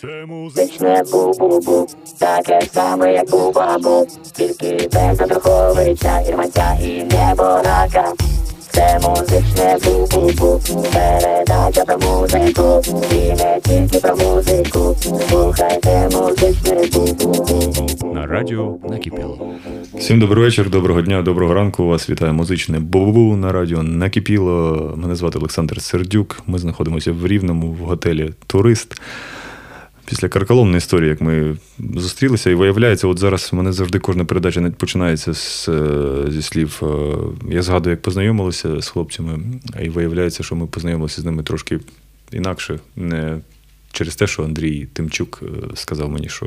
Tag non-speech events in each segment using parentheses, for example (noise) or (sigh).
Це музичне бу-бу-бу, таке саме, як бу-бабу, тільки без Андруховича, Ірманця і неборака. Це музичне бу-бу-бу, передача про музику, і не тільки про музику. Слухайте музичне бу-бу-бу. на радіо накипіло. Всім добрий вечір, доброго дня, доброго ранку. Вас вітає музичне бу на радіо накипіло. Мене звати Олександр Сердюк. Ми знаходимося в Рівному в готелі Турист. Після карколомної історії, як ми зустрілися, і виявляється, от зараз в мене завжди кожна передача починається з, е, зі слів. е, Я згадую, як познайомилися з хлопцями, і виявляється, що ми познайомилися з ними трошки інакше. Не через те, що Андрій Тимчук е, сказав мені, що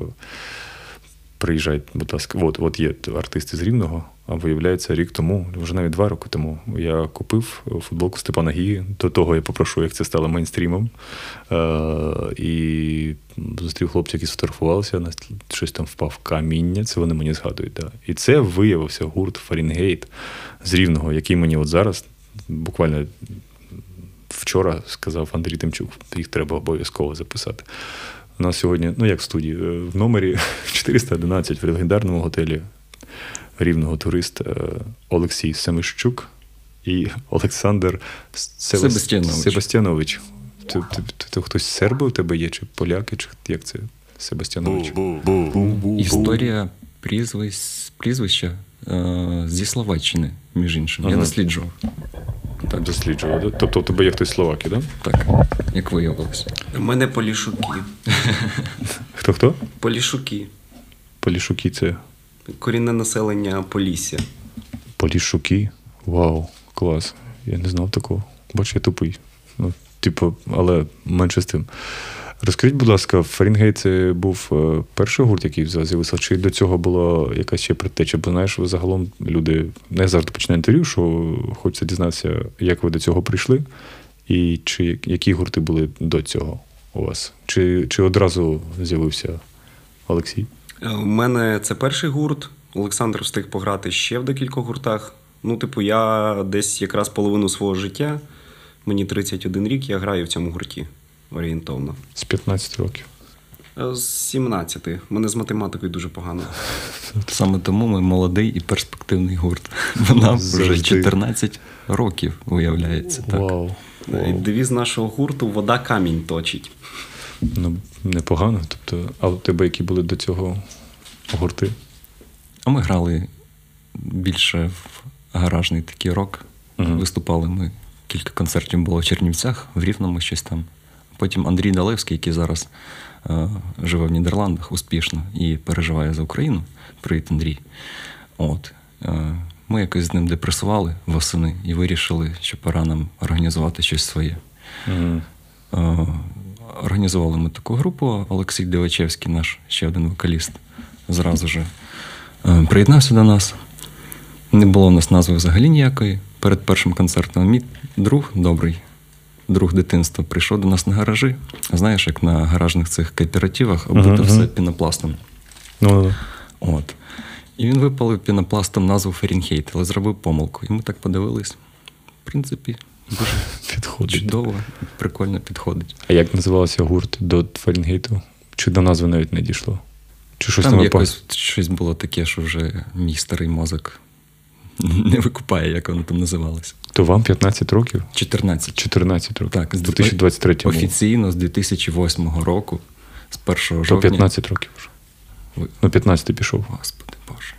приїжджай, будь ласка, от, от є артисти з Рівного, а виявляється, рік тому, вже навіть два роки тому, я купив футболку Степана Гії. До того я попрошу, як це стало мейнстрімом. Е, і зустрів хлопців, які сфотографувалися, щось там впав каміння, це вони мені згадують. Да. І це виявився гурт Фаренгейт з Рівного, який мені от зараз буквально. Вчора сказав Андрій Тимчук, їх треба обов'язково записати. У нас сьогодні, ну як в студії, е, в номері (laughs) 411 в легендарному готелі Рівного Турист е, Олексій Семищук і (laughs) Олександр Себас- Себастьянович. Ти, хтось з серби у тебе є, чи поляки, чи як це? Себастьянович. Історія прізвищ, прізвища зі Словаччини, між іншим. Я Ага. досліджував. Так, досліджував. да? Тобто у тебе є хтось словаки, так? Да? Так, як виявилося. У мене полішуки. (laughs) Хто хто? Полішуки. Полішуки це Корінне населення Полісся. Поліщуки. Вау, клас. Я не знав такого. Бач, я тупий. Ну, типу, але менше з тим. Розкажіть, будь ласка, Фаренгейт це був е, перший гурт, який з'явився, чи до цього була якась ще предтеча? Бо знаєш, загалом люди не завжди починають інтерв'ю, що хочеться дізнатися, як ви до цього прийшли, і чи які гурти були до цього у вас? Чи, чи одразу з'явився Олексій? Е, У мене це перший гурт. Олександр встиг пограти ще в декількох гуртах. Ну, типу, я десь якраз половину свого життя, мені 31 рік, я граю в цьому гурті орієнтовно. З 15 років. Е, З 17. Мене з математикою дуже погано. (laughs) Саме тому ми молодий і перспективний гурт. (laughs) Нам вже 14 років, виявляється. Так. Вау. Е, І девіз нашого гурту вода камінь точить. Ну, непогано. Тобто, а у тебе які були до цього гурти? А ми грали більше в гаражний такий рок. Мгм. Виступали ми. Кілька концертів було в Чернівцях, в Рівному щось там. Потім Андрій Далевський, який зараз е, живе в Нідерландах успішно і переживає за Україну. Привіт, Андрій. От. Е, ми якось з ним депресували восени і вирішили, що пора нам організувати щось своє. Угу. Е, Організували ми таку групу. Олексій Дивачевський, наш ще один вокаліст, зразу же е, приєднався до нас. Не було в нас назви взагалі ніякої. Перед першим концертом мій друг добрий, друг дитинства, прийшов до нас на гаражі. Знаєш, як на гаражних цих кооперативах оббито Мгм, все пінопластом. Ну, От. І він випалив пінопластом назву Фарінхейт, але зробив помилку. І ми так подивились. В принципі, дуже (laughs) підходить. чудово, прикольно підходить. А як називався гурт до Фаренгейту? Чи до назви навіть не дійшло? Чи щось Там там якось щось було таке, що вже мій старий мозок (laughs) не викупає, як воно там називалося. То вам 15 років? 14. 14 років. Так, з 2023 Офіційно з 2008 року, з 1 жовтня. То 15 років вже. Ви- Ну, 15 пішов. Господи Боже.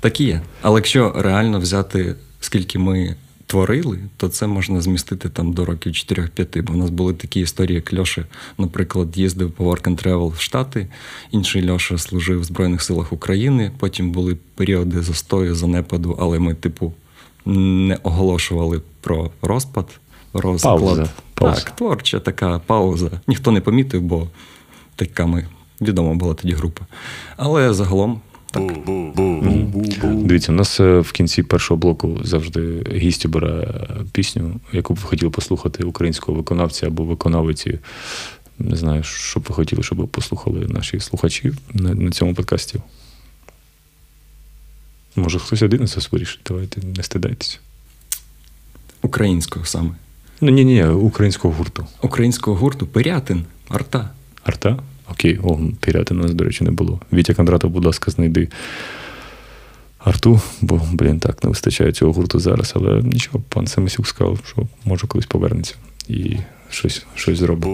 Так і є. Але якщо реально взяти, скільки ми творили, то це можна змістити там до років 4-5. Бо в нас були такі історії, як Льоша, наприклад, їздив по Work and Travel в Штати, інший Льоша служив в Збройних силах України. Потім були періоди застою, занепаду, але ми, типу, не оголошували про розпад. Розклад. Пауза. Пауза. Так, творча така пауза. Ніхто не помітив, бо така ми відома була тоді група. Але загалом так. Дивіться, у нас е, в кінці першого блоку завжди гість обирає пісню, яку б ви хотіли послухати українського виконавця або виконавиці. Не знаю, що б ви хотіли, щоб послухали наші слухачі на, на цьому подкасті. Може, хтось один вас вирішить, давайте не стидайтеся. Українського саме. Ну ні, ні, українського гурту. Українського гурту Пирятин, арта. Арта? Окей, о, піряти нас, до речі, не було. Вітя Кондратов, будь ласка, знайди арту, бо, блін, так, не вистачає цього гурту зараз. Але нічого, пан Семисюк сказав, що може колись повернеться і щось, щось зробить.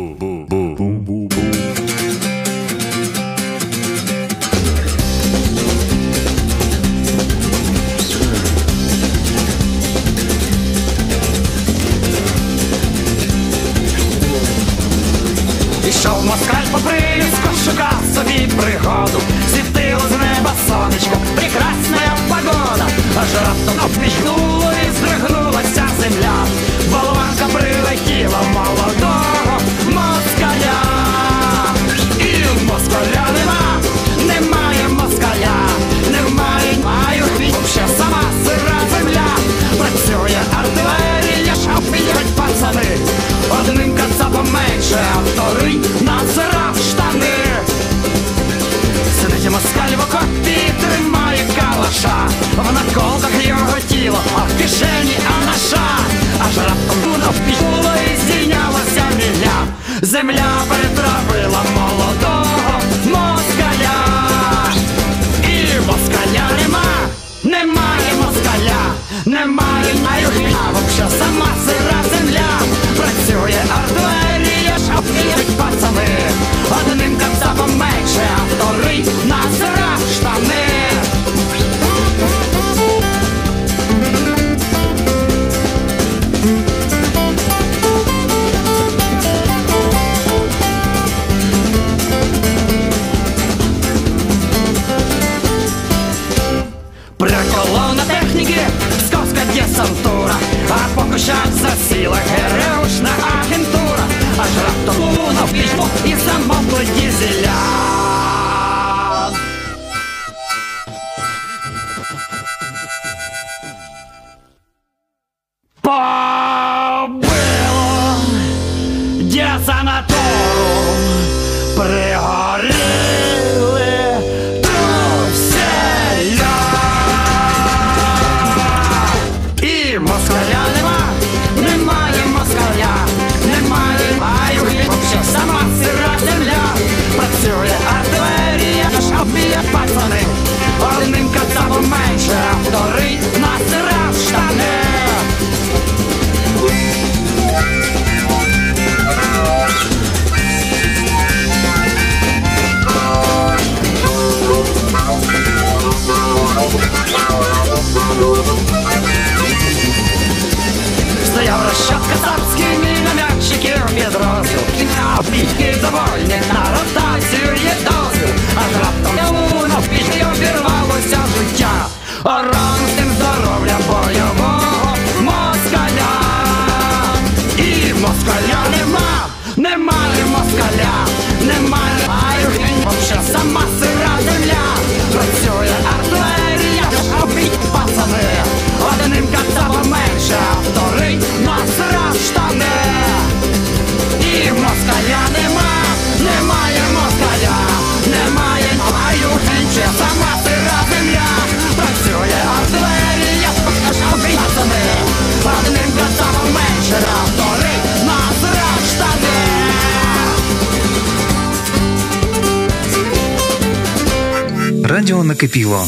Радіо накипіло.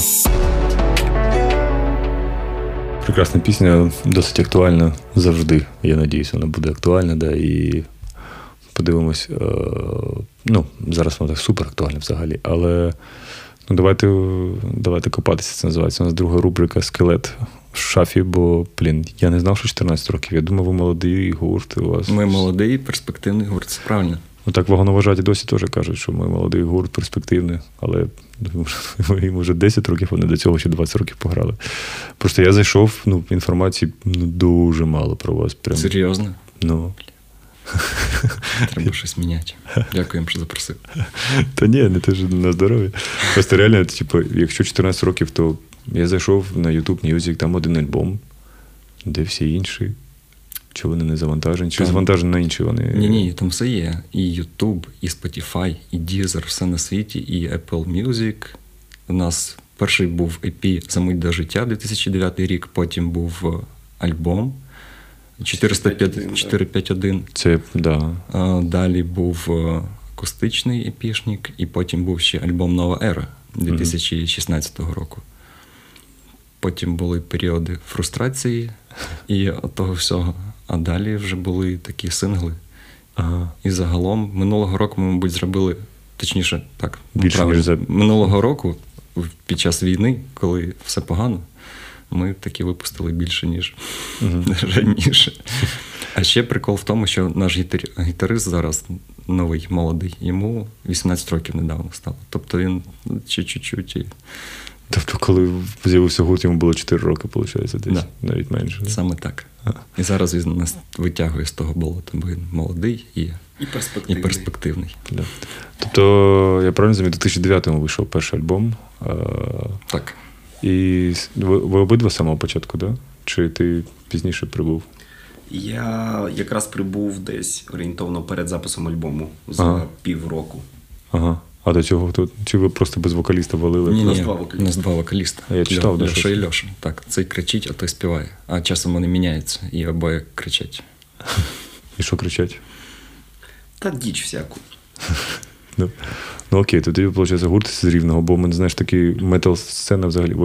Прекрасна пісня, досить актуальна завжди. Я надіюсь, вона буде актуальна, да, і подивимось. Е, ну, зараз вона так супер актуальна взагалі, але ну, давайте, давайте копатися. Це називається. У нас друга рубрика Скелет в шафі, бо, блін, я не знав, що 14 років. Я думав, ви молодий гурт. У вас Ми молодий, перспективний гурт, це правильно. Ну так вагоноважаті досі теж кажуть, що ми молодий гурт, перспективний, але (laughs) їм вже 10 років, вони до цього ще 20 років пограли. Просто я зайшов, ну, інформації ну, дуже мало про вас. Прям, Серйозно? ну. (laughs) Треба щось міняти. Дякуємо, що запросив. (laughs) Та ні, не те ж на здоров'я. Просто реально, типу, якщо 14 років, то я зайшов на YouTube Music, там один альбом, де всі інші. Чи вони не завантажені? Чи завантажені на інші вони? Ні, ні, там все є. І YouTube, і Spotify, і Deezer, все на світі, і Apple Music. У нас перший був EP «Замить до життя 2009 рік, потім був е, альбом 405 451. Це, да. А, Далі був е, акустичний епішник, і потім був ще альбом Нова Ера 2016 року. Потім були періоди фрустрації і того всього. А далі вже були такі сингли. Ага. І загалом минулого року ми, мабуть, зробили, точніше, так, Більше, правильно, ніж за- минулого року, під час війни, коли все погано, ми таки випустили більше, ніж (laughs) раніше. А ще прикол в тому, що наш гітар- гітарист зараз новий, молодий, йому 18 років недавно стало. Тобто він ну, чуть-чуть. і Тобто, коли з'явився гурт, йому було 4 роки, виходить, десь, Да. навіть менше. да? Саме так. І зараз він нас витягує з того болота, бо він молодий і, І і перспективний. перспективний. Да. Тобто, я правильно розумію, у 2009-му вийшов перший альбом. Так. і ви, ви обидва з самого початку, да? Чи ти пізніше прибув? Я якраз прибув десь орієнтовно перед записом альбому за Ага. півроку. Ага. А до цього хто? чи ви просто без вокаліста валили? Ні, ні, у нас два вокаліста. А я читав, Льо, Льоша і Льоша. Так, цей кричить, а той співає. А часом вони міняються, і обоє кричать. І що кричать? Та діч всяку. (laughs) Ну, ну окей, тоді, виходить, гурт з рівного, бо ми знаєш такий метал-сцена взагалі.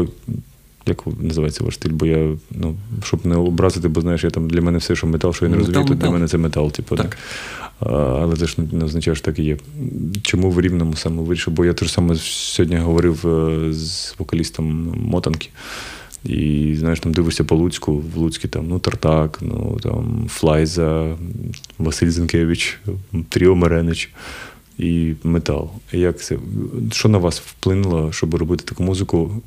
Як називається ваш стиль? Бо я, ну, щоб не образити, бо знаєш, я там для мене все, що метал, що я не Метал, розумію, то для мене це метал, типу. Так. А, але це ж не означає, що так і є. Чому в рівному саме вирішив? Бо я теж саме сьогодні говорив е, з вокалістом Мотанки. І знаєш, там дивишся по Луцьку, в Луцькі там ну Тартак, ну там Флайза, Василь Зінкевич, Тріо Маренич і метал. Як це? Що на вас вплинуло, щоб робити таку музику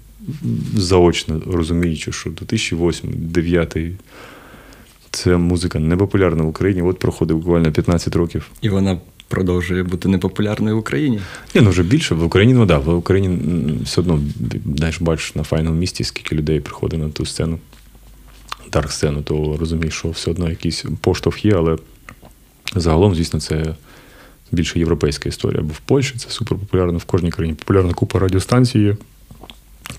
заочно розуміючи, що 2008-2009 це музика непопулярна в Україні. От проходить буквально 15 років. І вона продовжує бути непопулярною в Україні. Ні, ну вже більше. В Україні, ну да, в Україні все одно знаєш, бачиш на файному місті, скільки людей приходить на ту сцену, дарк сцену, то розумієш, що все одно якийсь поштовх є, але загалом, звісно, це більше європейська історія. Бо в Польщі це супер популярно, в кожній країні популярна купа радіостанцій є.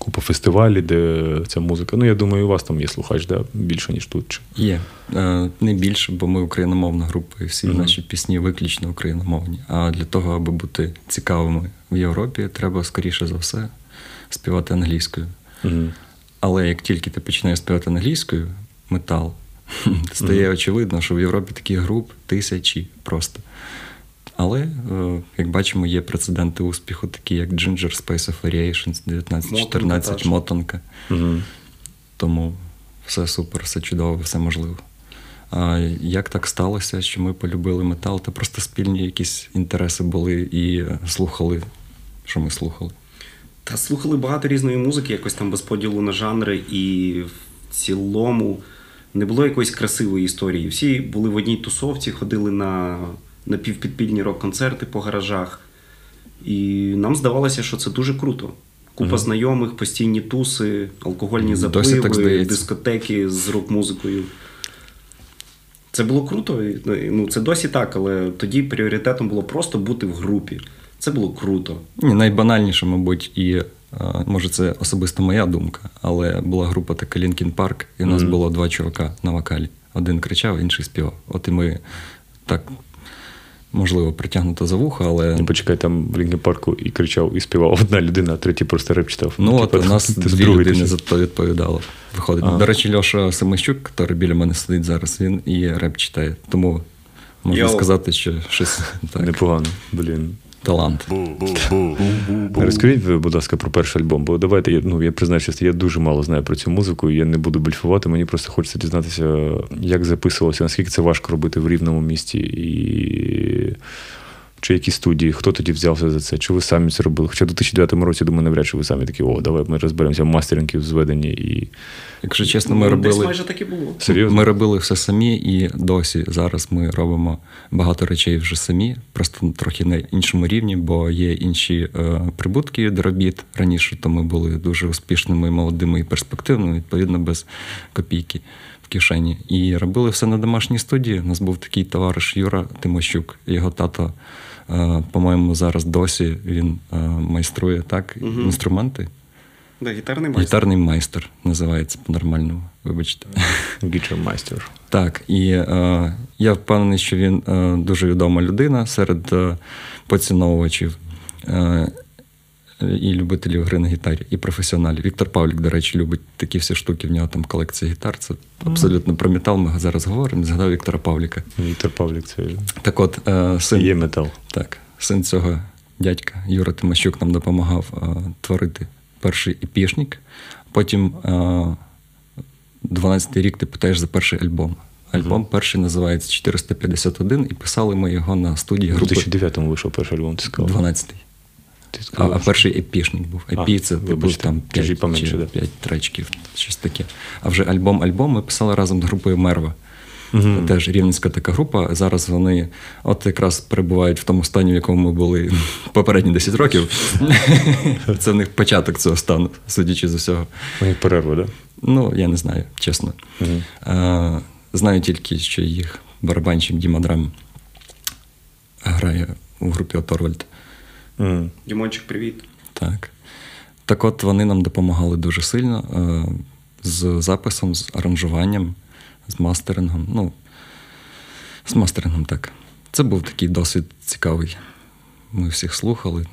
Купа фестивалів, де ця музика. Ну, я думаю, у вас там є слухач, да, більше, ніж тут. Чи? Є. Е, Не більше, бо ми україномовна група, і всі Мгм. наші пісні виключно україномовні. А для того, аби бути цікавими в Європі, треба, скоріше за все, співати англійською. Угу. Але як тільки ти починаєш співати англійською, метал, (laughs) стає очевидно, що в Європі таких груп тисячі просто. Але, е, як бачимо, є прецеденти успіху, такі як Ginger Space of Variations 1914, теж. Мотанка. Угу. Тому все супер, все чудово, все можливо. А як так сталося, що ми полюбили метал? Та просто спільні якісь інтереси були і слухали, що ми слухали. Та слухали багато різної музики, якось там без поділу на жанри, і в цілому не було якоїсь красивої історії. Всі були в одній тусовці, ходили на напівпідпільні рок-концерти по гаражах. І нам здавалося, що це дуже круто. Купа знайомих, постійні туси, алкогольні Досі так дискотеки з рок-музикою. Це було круто. Ну, це досі так, але тоді пріоритетом було просто бути в групі. Це було круто. Ні, найбанальніше, мабуть, і е, може це особисто моя думка, але була група така Linkin Park, і в нас Мгм. було два чувака на вокалі. Один кричав, інший співав. От і ми так, можливо, притягнуто за вуха, але. Не почекай, там в Лінкі парку і кричав, і співав одна людина, а третій просто реп читав. Ну, от типа, у нас дві людини за то відповідало. Виходить. А. До речі, Льоша Семищук, який біля мене сидить зараз, він і реп читає. Тому можна сказати, що щось (laughs) так, Непогано, блін. Талант. Розкажіть, будь ласка, про перший альбом, бо давайте, я, ну, я признаю, що я дуже мало знаю про цю музику, і я не буду бліфувати. Мені просто хочеться дізнатися, як записувалося, наскільки це важко робити в рівному місті, і чи які студії, хто тоді взявся за це, чи ви самі це робили? Хоча в 2009 році, думаю, навряд чи ви самі такі, о, давай ми розберемося в мастерингі, в зведенні і. Якщо чесно, ми Ну, Десь робили. майже так і було. Серйозно? Ми робили все самі, і досі зараз ми робимо багато речей вже самі, просто трохи на іншому рівні, бо є інші е, прибутки до робіт. Раніше то ми були дуже успішними, молодими і перспективними, відповідно, без копійки в кишені. І робили все на домашній студії. У нас був такий товариш Юра Тимощук, його тато. Е, По-моєму, зараз досі він е, майструє так угу. інструменти. Да, гітарний майстер. Гітарний майстер називається по-нормальному. Вибачте. (laughs) Гічермайстер. Так, і е, я впевнений, що він е, дуже відома людина серед е, поціновувачів. Е, і любителів гри на гітарі, і професіоналів. Віктор Павлік, до речі, любить такі всі штуки. В нього там колекція гітар. Це абсолютно про метал. Ми зараз говоримо. Згадав Віктора Павліка. Віктор Павлік це Так от, е, син, є метал. так, син цього дядька Юра Тимощук нам допомагав е, творити перший епішник. Потім е, 12-й рік ти питаєш за перший альбом. Альбом перший називається 451, і писали ми його на студії групи. У групи 2009-му вийшов перший альбом, ти сказав. 12-й. Ти А, а перший епішник був. Епі це був там тяжі 5, поменше, чи да. 5 тречків, щось таке. А вже альбом-альбом ми писали разом з групою Мерва. Теж рівненська така група. Зараз вони от якраз перебувають в тому стані, в якому ми були (laughs) попередні 10 років. (laughs) Це в них початок цього стану, судячи з усього. У них перерва, так? Ну, я не знаю, чесно. Е, Знаю тільки, що їх барабанщик Діма Драм грає у групі Оторвальд. Да? Дімончик, привіт. Так. Так от вони нам допомагали дуже сильно е, з записом, з аранжуванням, з мастерингом. Ну, з мастерингом, так. Це був такий досвід цікавий. Ми всіх слухали,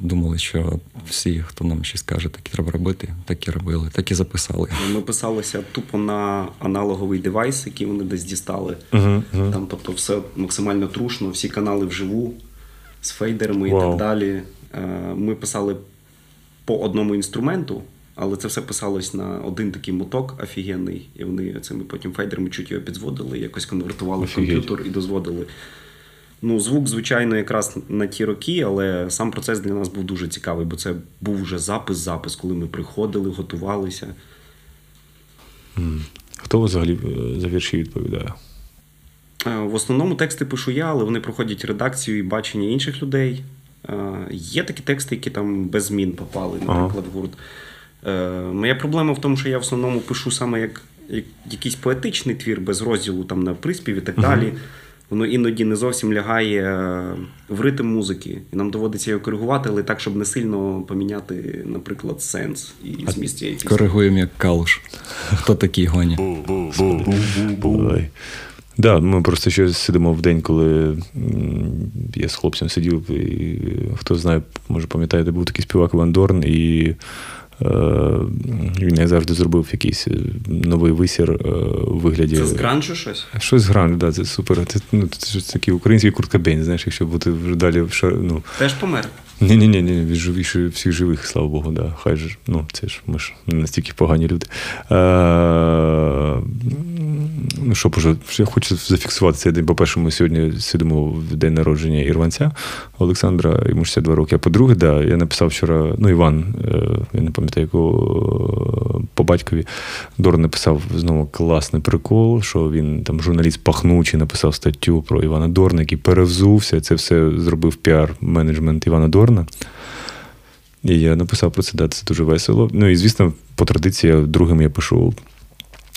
думали, що всі, хто нам щось каже, так і треба робити, так і робили, так і записали. Ми писалися тупо на аналоговий девайс, який вони десь дістали. Мгм, мгм. Там, тобто, все максимально трушно, всі канали вживу з фейдерами і так далі. Е, Ми писали по одному інструменту, але це все писалось на один такий моток офігенний. І вони цими потім фейдерами чуть його підзводили, якось конвертували в комп'ютер і дозводили. Ну, звук, звичайно, якраз на ті роки, але сам процес для нас був дуже цікавий, бо це був вже запис-запис, коли ми приходили, готувалися. Хто взагалі е, за вірші відповідає? Е, В основному тексти пишу я, але вони проходять редакцію і бачення інших людей. Е, Є такі тексти, які там без змін попали, наприклад, в гурт. Е, Моя проблема в тому, що я в основному пишу саме як, як якийсь поетичний твір без розділу там на приспів і так далі. Воно іноді не зовсім лягає в ритм музики, і нам доводиться його коригувати, але так, щоб не сильно поміняти, наприклад, сенс і зміст цієї пісні. Коригуємо як калуш. Хто такий гоня? Да, ми просто ще сидимо в день, коли я з хлопцем сидів, і хто знає, може пам'ятаєте, був такий співак Іван Дорн, і е, він як завжди зробив якийсь е, новий висір е, у вигляді. Це з гранжу щось? Щось з гранж, да, це супер. Це, ну, це такий український Курт Кобейн, знаєш, якщо бути вже далі в шар, ну, Теж помер. ні, ні, він живіший всіх живих, слава Богу, да. Хай же, ну, це ж ми ж не настільки погані люди. Е, ну, що боже, я хочу зафіксувати цей день. По-перше, ми сьогодні сидимо в день народження Ірванця Олександра, йому 62 роки. А по-друге, да, я написав вчора, ну, Іван, е, я не пам'ятаю, якого е, по батькові, Дорн написав знову класний прикол, що він там журналіст пахнучий написав статтю про Івана Дорна, який перевзувся. Це все зробив піар-менеджмент Івана Дорна. І я написав про це, да, це дуже весело. Ну і звісно, по традиції, другим я пишу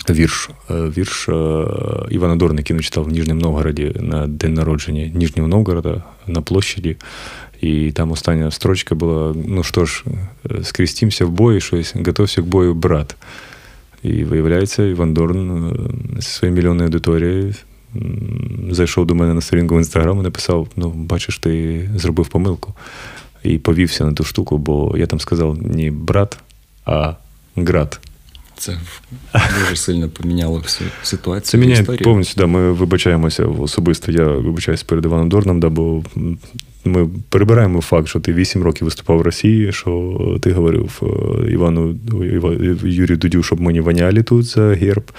вірш. Е, Вірш е, Івана який він читав в Ніжньому Новгороді на день народження Ніжнього Новгорода на площаді. І там остання строчка була: ну що ж, е, скрістімся в бої, щось, готовся к бою, брат. І виявляється, Іван Дорн зі своєю мільйонною аудиторією зайшов до мене на сторінку в інстаграм і написав: ну, бачиш, ти зробив помилку. І повівся на ту штуку, бо я там сказав не брат, а град. Це дуже сильно поміняло всю ситуацію. Це міняє історію. повністю. Да, ми вибачаємося особисто. Я вибачаюся перед Іваном Дорном, да, бо ми перебираємо факт, що ти 8 років виступав в Росії, що ти говорив е, Івану Юрію Дудю, щоб ми не воняли тут за герб.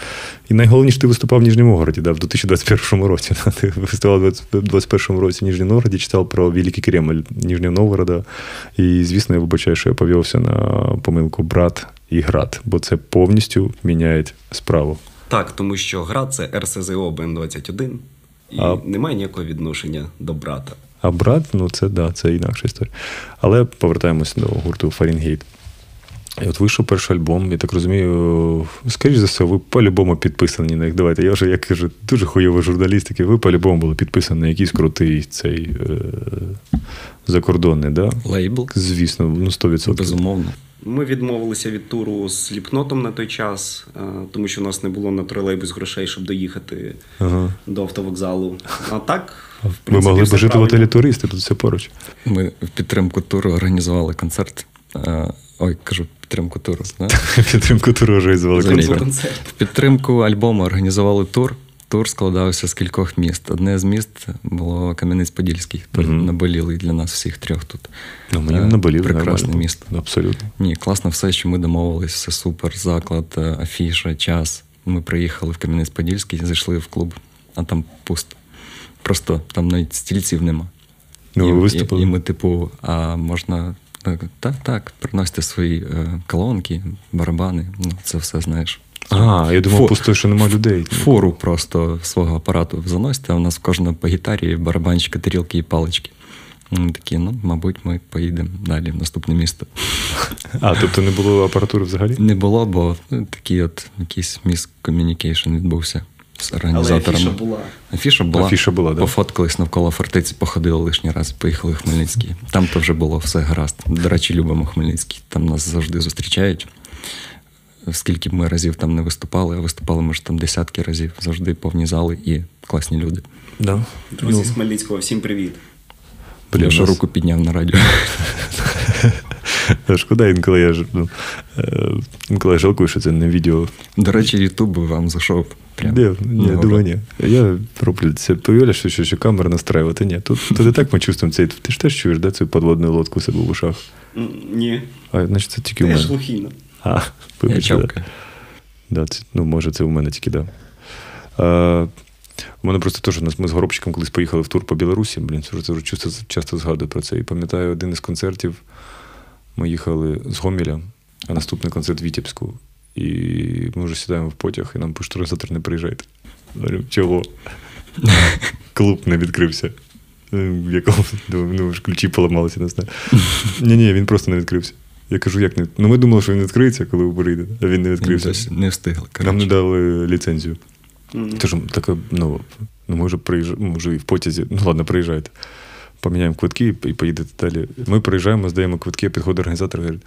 І найголовніше, ти виступав в Ніжньому Новгороді, да, в 2021 році. Да, ти виступав у 2021 році в Ніжньому Новгороді, читав про Великий Кремль Ніжнього Новгорода. І, звісно, я вибачаю, що я повівся на помилку брат і град, бо це повністю міняє справу. Так, тому що град це РСЗО БМ-21 і А- немає ніякого відношення до брата. А брат, ну це да, це інакша історія. Але повертаємося до гурту Фаренгейт. І от вийшов перший альбом, я так розумію, скоріш за все, ви по-любому підписані на них. Давайте, я вже як кажу, дуже хуйовий журналістики, ви по-любому були підписані на якийсь крутий цей е, закордонний, да? Лейбл, Звісно, ну 100%. безумовно. Ми відмовилися від туру з сліпнотом на той час, е, тому що у нас не було на тролейбус грошей, щоб доїхати Ага. до автовокзалу. А так, в Ми могли б жити в готелі туристи, тут все поруч. Ми в підтримку туру організували концерт. Е, Ой, кажу, підтримку туру. Да? (laughs) Підтримку туру організували концерт. В підтримку альбому організували тур. Тур складався з кількох міст. Одне з міст було Кам'янець-Подільський, Мгм. наболілий для нас всіх трьох тут. Ну, мені Е, наболіло. Прекрасне місто. Абсолютно. Ні, класно все, що ми домовились, все супер. Заклад, е, афіша, час. Ми приїхали в Кам'янець-Подільський, зайшли в клуб, а там пусто. Просто там навіть стільців нема. Ну, і, ви виступили. і ми, типу, а можна. Так, так, так, приносите свої е, колонки, барабани, ну це все знаєш. А, я думав, Фо- пусто, що нема людей. Фору просто свого апарату заносите, а у нас в кожного по гітарі барабанчики, тарілки і палички. Ми такі, ну, мабуть, ми поїдемо далі в наступне місто. А, тобто не було апаратури взагалі? Не було, бо ну, такий от якийсь miscommunication відбувся з організаторами. афіша була. Афіша була. Афіша була, да. Пофоткались навколо фортеці, походили лишній раз, поїхали в Хмельницький. Там то вже було все гаразд. До речі, любимо Хмельницький. Там нас завжди зустрічають. Скільки б ми разів там не виступали, а виступали ми ж там десятки разів, завжди повні зали і класні люди. Да. Друзі з Хмельницького, всім привіт. Блін, Я нас- руку підняв на радіо. (laughs) Шкода, інколи я ж, ну, е, інколи я жалкую, що це не відео. До речі, Ютуб вам зайшов. Прям? Ні, на думаю, ні. Я роблю це. Повіляєш, що, що, що камера настраювати. Ні, тут, тут і так ми чувствуємо цей. Ти ж теж чуєш, да, цю подводну лодку себе в ушах. Ні, А, значить, це тільки у теж мене. глухіно. А, Я вибач, да. Да, це, ну, може, це у мене тільки, да. А, у мене просто теж ми з горобчиком колись поїхали в тур по Білорусі. Блін, це вже часто, часто згадую про це. І пам'ятаю один із концертів. Ми їхали з Гомеля, а наступний концерт в Вітебську. І ми вже сідаємо в потяг, і нам пишуть, організатор не приїжджайте. Говорю, чого? (laughs) Клуб не відкрився. Е, В якому ну, ключі поламалися, не знаю. Ні, ні, він просто не відкрився. Я кажу, як не. Ну, ми думали, що він відкриється, коли ви прийде, а він не відкрився. Досі Не встигли. Нам не дали ліцензію. М. Тож таке, ну, ну ми вже приїжджаємо, може і в потязі. Ну ладно, приїжджайте. Поміняємо квитки і поїдете далі. Ми приїжджаємо, здаємо квитки, підходить організатор і говорить: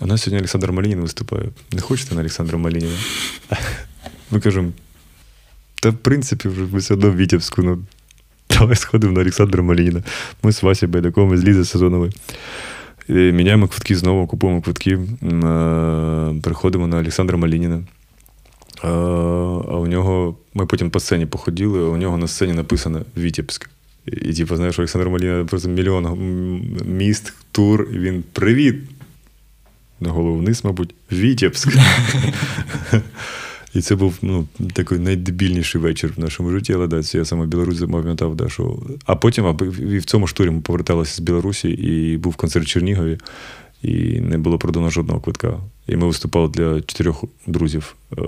а у нас сьогодні Олександр Малінін виступає. Не хочете на Олександра Малініна? (laughs) Ми кажемо, та в принципі, вже ми все одно в Вітівську. Ну, давай сходимо на Олександра Малініна. Ми з Васі Байдаком, ми з Лізи Сезонової. Міняємо квитки знову, купуємо квитки, е, приходимо на Олександра Малініна. А, у нього, ми потім по сцені походили, а у нього на сцені написано Вітебськ. І, типу, знаєш, Олександр Маліна просто мільйон міст, тур, і він привіт. На голову мабуть, Вітебськ. (laughs) І це був ну, такий найдебільніший вечір в нашому житті, але да, це я саме Білорусь запам'ятав, да, що. А потім, аби і в цьому ж турі ми поверталися з Білорусі, і був концерт в Чернігові, і не було продано жодного квитка. І ми виступали для чотирьох друзів е-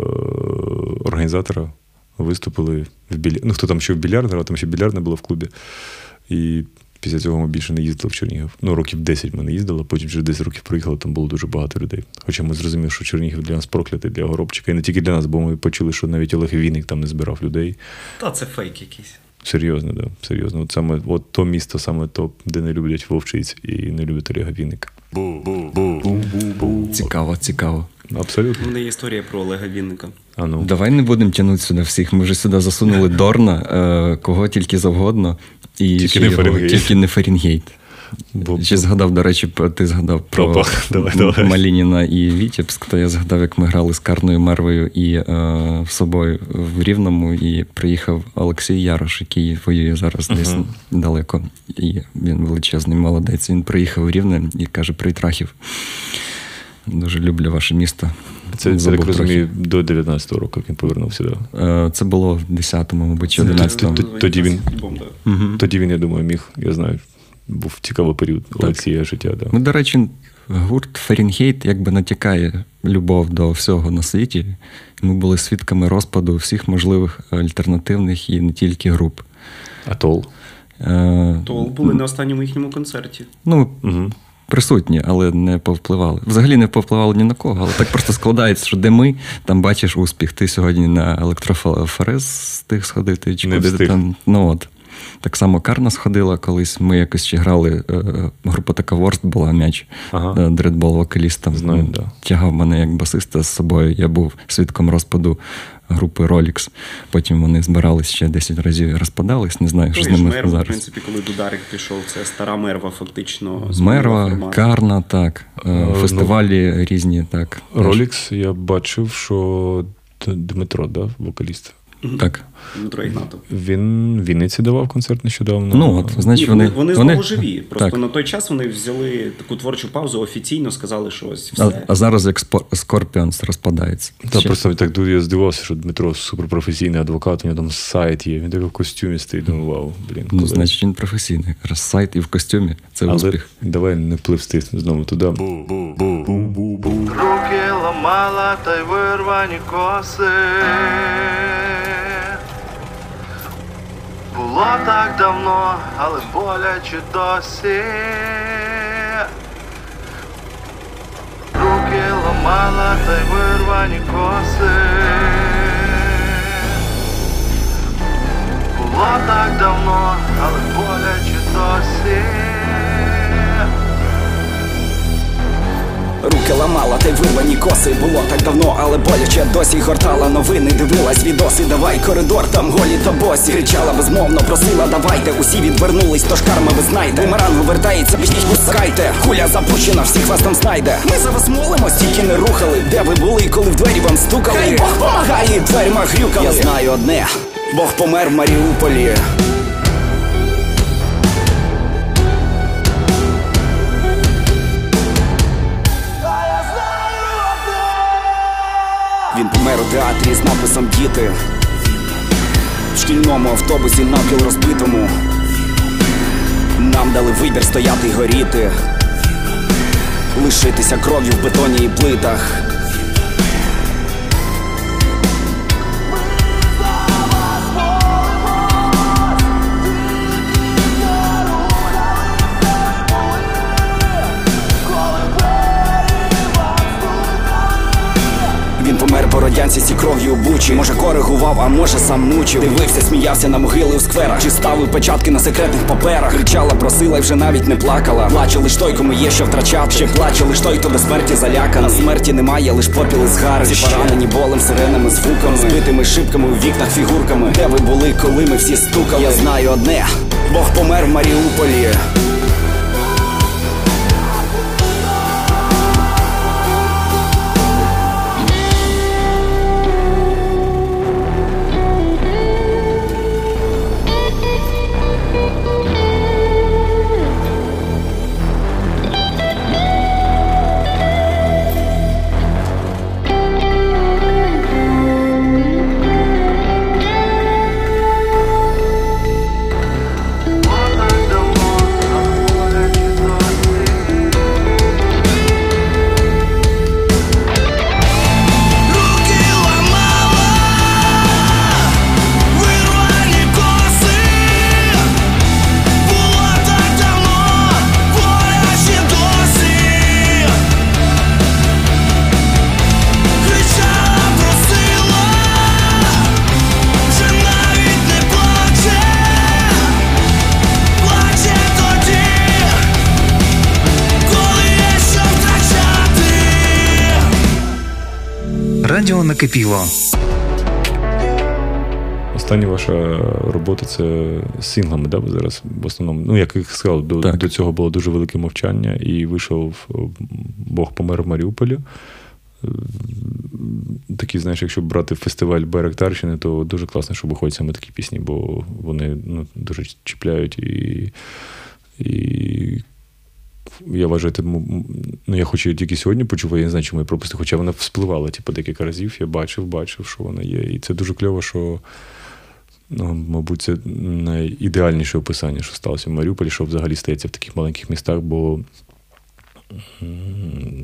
організатора. Виступили в білі... Ну, хто там ще в більярд грав, там ще більярд не було в клубі. І після цього ми більше не їздили в Чернігів. Ну, років 10 ми не їздили, а потім через 10 років приїхали, там було дуже багато людей. Хоча ми зрозуміли, що Чернігів для нас проклятий, для Горобчика. І не тільки для нас, бо ми почули, що навіть Олег Вінник там не збирав людей. Та це фейк якийсь. Серйозно, да. Серйозно. От саме от то місто, саме то, де не люблять вовчиць і не люблять Олега Вінника. Цікаво, цікаво. У Абсолютно. мене є історія про Олега Вінника. А ну. Давай не будемо тягнути сюди всіх. Ми вже сюди засунули Дорна, е, кого тільки завгодно. І Тільки не його- Фаренгейт. Тільки не Фаренгейт. Бо- Ще згадав, до речі, про- ти згадав про Опа, давай, давай. Малініна і Вітебськ, то я згадав, як ми грали з Карною Мервою і е, собою в Рівному, і приїхав Олексій Ярош, який воює зараз десь Мгм. далеко. І він величезний молодець. Він приїхав у Рівне і каже: Привіт, Рахів. Дуже люблю ваше місто. Це, це трохи. розумію, до 19-го року, як він повернувся. Да. Е, Це було в 10-му, мабуть, чи Це 11-му. ти- ти- тоді він-. Тоді він, я думаю, міг, я знаю, був цікавий період Олексія життя. Да. Ну, до речі, гурт Фарінхейт якби натякає любов до всього на світі. Ми були свідками розпаду всіх можливих альтернативних і не тільки груп. Атол. Е, То були на останньому їхньому концерті. Ну, Угу. Присутні, але не повпливали. Взагалі не повпливали ні на кого, але так просто складається, що де ми, там бачиш успіх. Ти сьогодні на електрофорез встиг сходити, чи Не куди ти встиг. там. Ну от. Так само Карна сходила колись. Ми якось ще грали. е, Група така Ворст була м'яч. Ага. Е, Дредбол вокалістом. Знаю, Ну, да. Тягав мене як басиста з собою. Я був свідком розпаду групи Rolex. Потім вони збирались ще 10 разів і розпадались. Не знаю, що з ними Мерва, в принципі, коли Дударик пішов, це стара мерва, фактично. Мерва. Карна, так. Фестивалі ну, Фестивалі різні, так. Ролікс я бачив, що Дмитро, да, вокаліст. Так. Дмитро Ігнатов. Він в Вінниці давав концерт нещодавно. Ну, от, значить, Ні, вони, вони, вони, знову живі. Просто так. на той час вони взяли таку творчу паузу, офіційно сказали, що ось А, все. а зараз як Спор- Scorpions розпадається. Та Ще- просто так я здивувався, що Дмитро суперпрофесійний адвокат, у нього там сайт є. Він так в костюмі стоїть. Думаю, вау, блін. Ну, коли- значить, він професійний. Якраз сайт і в костюмі це Але успіх. давай не пливсти знову туди. Руки ламала та й вирвані коси. Було так давно, але боляче досі. Руки ламала та й вирвані коси. Було так давно, але боляче досі. Руки ламала, та й вирвані коси. Було так давно, але боляче досі гортала. Новини, дивилась відоси, давай коридор, там голі та босі. Кричала безмовно, просила, давайте, усі відвернулись, тож карма ви знаєте. Бумеранг вертається, пісніть пускайте. Хуля запущена, всіх вас там знайде. Ми за вас молимось, тільки не рухали. Де ви були, коли в двері вам стукали? Хай Бог помагає, дверима грюкали. Я знаю одне, Бог помер в Маріуполі Він помер у театрі з написом Діти В шкільному автобусі навпіл розбитому. Нам дали вибір стояти й горіти. Лишитися кров'ю в бетоні і плитах Радянці сі кров'ю бучі Може коригував, а може сам мучив. Дивився, сміявся на могили у скверах. Чи ставив печатки на секретних паперах? Кричала, просила і вже навіть не плакала. Плаче лиш той, кому є що втрачати. Ще плаче лиш той, хто до смерті заляканий. Смерті немає, лиш попіл і згари Всі поранені болем, сиренами, звуками Збитими шибками у вікнах фігурками. Де ви були, коли ми всі стукали? Я знаю одне, Бог помер в Маріуполі Радіо накипіло. Остання ваша робота це з синглами, да, ви зараз в основному. Ну, як я сказав, до, Так. до цього було дуже велике мовчання, і вийшов Бог помер в Маріуполі. Е, Такі, знаєш, якщо брати фестиваль Берег Тарщини, то дуже класно, що виходять саме такі пісні, бо вони ну, дуже чіпляють і. і я вважаю, ну я хочу її тільки сьогодні почув, я не знаю, чому я пропустив, хоча вона вспливала типу, декілька разів. Я бачив, бачив, що вона є. І це дуже кльово, що, ну, мабуть, це найідеальніше описання, що сталося в Маріуполі, що взагалі стається в таких маленьких містах, бо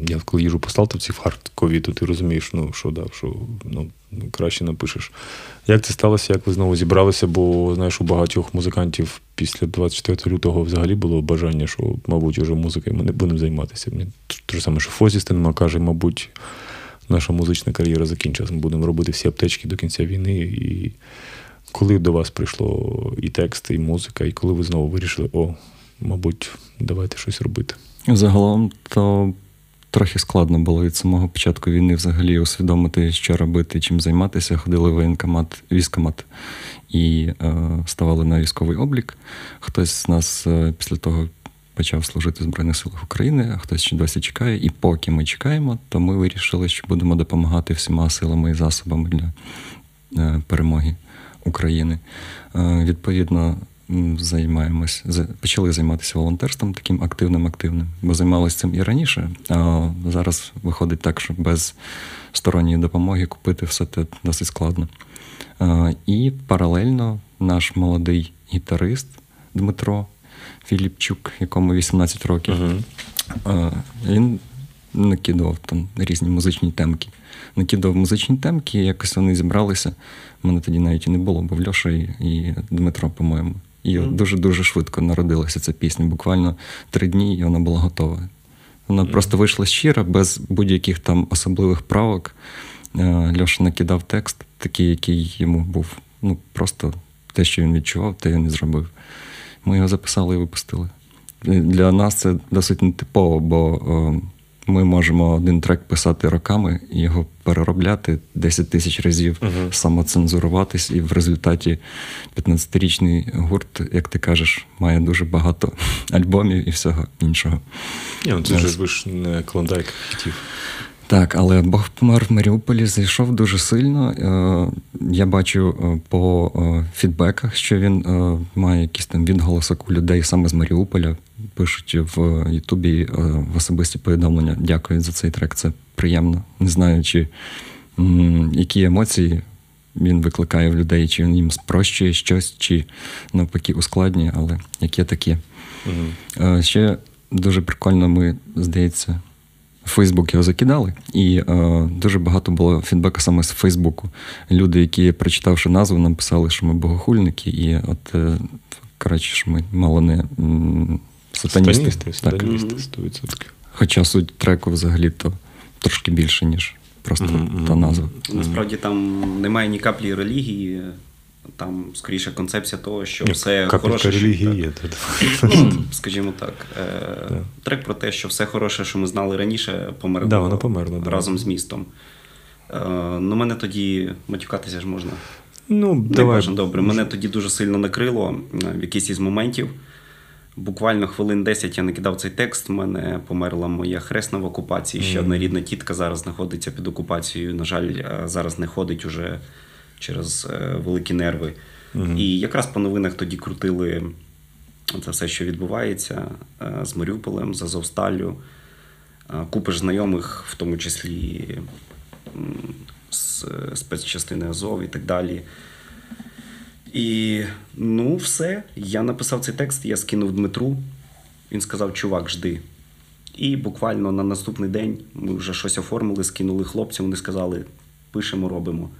я коли їжу по Сталтовці в Харкові, то ти розумієш, ну, що, да, що ну, краще напишеш. Як це сталося, як ви знову зібралися? Бо знаєш, у багатьох музикантів після 24 лютого взагалі було бажання, що, мабуть, уже музикою ми не будемо займатися. Мені те ж саме, що Фозі Стенма каже, мабуть, наша музична кар'єра закінчилась. Ми будемо робити всі аптечки до кінця війни і коли до вас прийшло і текст, і музика, і коли ви знову вирішили, о, мабуть, давайте щось робити? Загалом, то трохи складно було від самого початку війни взагалі усвідомити, що робити, чим займатися. Ходили в воєнкомат, військомат і е, ставали на військовий облік. Хтось з нас е, після того почав служити в Збройних силах України, а хтось ще досі чекає. І поки ми чекаємо, то ми вирішили, що будемо допомагати всіма силами і засобами для е, перемоги України. Е, відповідно, займаємось, почали займатися волонтерством таким активним, активним, бо займалися цим і раніше. А зараз виходить так, що без сторонньої допомоги купити все це досить складно. І паралельно наш молодий гітарист Дмитро Філіпчук, якому 18 років, uh-huh. він накидував там різні музичні темки. Накидав музичні темки, якось вони зібралися. У мене тоді навіть і не було, бо Льоша і, і Дмитро, по-моєму. І дуже-дуже швидко народилася ця пісня. Буквально три дні, і вона була готова. Вона mm. просто вийшла щира, без будь-яких там особливих правок. Е, Льоша накидав текст, такий, який йому був. Ну, просто те, що він відчував, те він і зробив. Ми його записали і випустили. Для нас це досить нетипово, бо е, ми можемо один трек писати роками, його переробляти 10 тисяч разів, uh-huh. самоцензуруватись, і в результаті 15-річний гурт, як ти кажеш, має дуже багато (laughs) альбомів і всього іншого. Ні, ну Це ж ви ж не клондайк хітів. Так, але Бог помер в Маріуполі зайшов дуже сильно. Е, я бачу е, по е, фідбеках, що він має якийсь там відголосок у людей саме з Маріуполя. Пишуть в Ютубі в особисті повідомлення. Дякую за цей трек. Це приємно. Не знаю, чи які емоції він викликає в людей, чи він їм спрощує щось, чи навпаки ускладнює, але яке таке. Угу. Ще дуже прикольно, ми, здається. Фейсбук його закидали, і е, дуже багато було фідбека саме з Фейсбуку. Люди, які, прочитавши назву, нам писали, що ми богохульники, і от е, коротше, що ми мало не сатаністи. Сатаністи, сатаністи 100%. Хоча суть треку взагалі то трошки більше, ніж просто mm-hmm. та назва. Насправді там немає ні каплі релігії. Там скоріше концепція того, що Ні, все хороше. релігії є. Ну, Скажімо так, е, трек про те, що все хороше, що ми знали раніше, померло да, воно померло, разом да. з містом. Е, ну, мене тоді матюкатися ж можна. Ну, Не давай. Бажано, добре. Мене тоді дуже сильно накрило е, в якийсь із моментів. Буквально хвилин 10 я накидав цей текст. У мене померла моя хресна в окупації. Ще mm. одна рідна тітка зараз знаходиться під окупацією. На жаль, е, зараз не ходить уже через е, великі нерви. Угу. І якраз по новинах тоді крутили це все, що відбувається е, з Маріуполем, з Азовсталлю. Купиш знайомих, в тому числі з спецчастини Азов і так далі. І ну, все. Я написав цей текст, я скинув Дмитру. Він сказав: Чувак, жди. І буквально на наступний день ми вже щось оформили, скинули хлопцям, вони сказали: пишемо, робимо.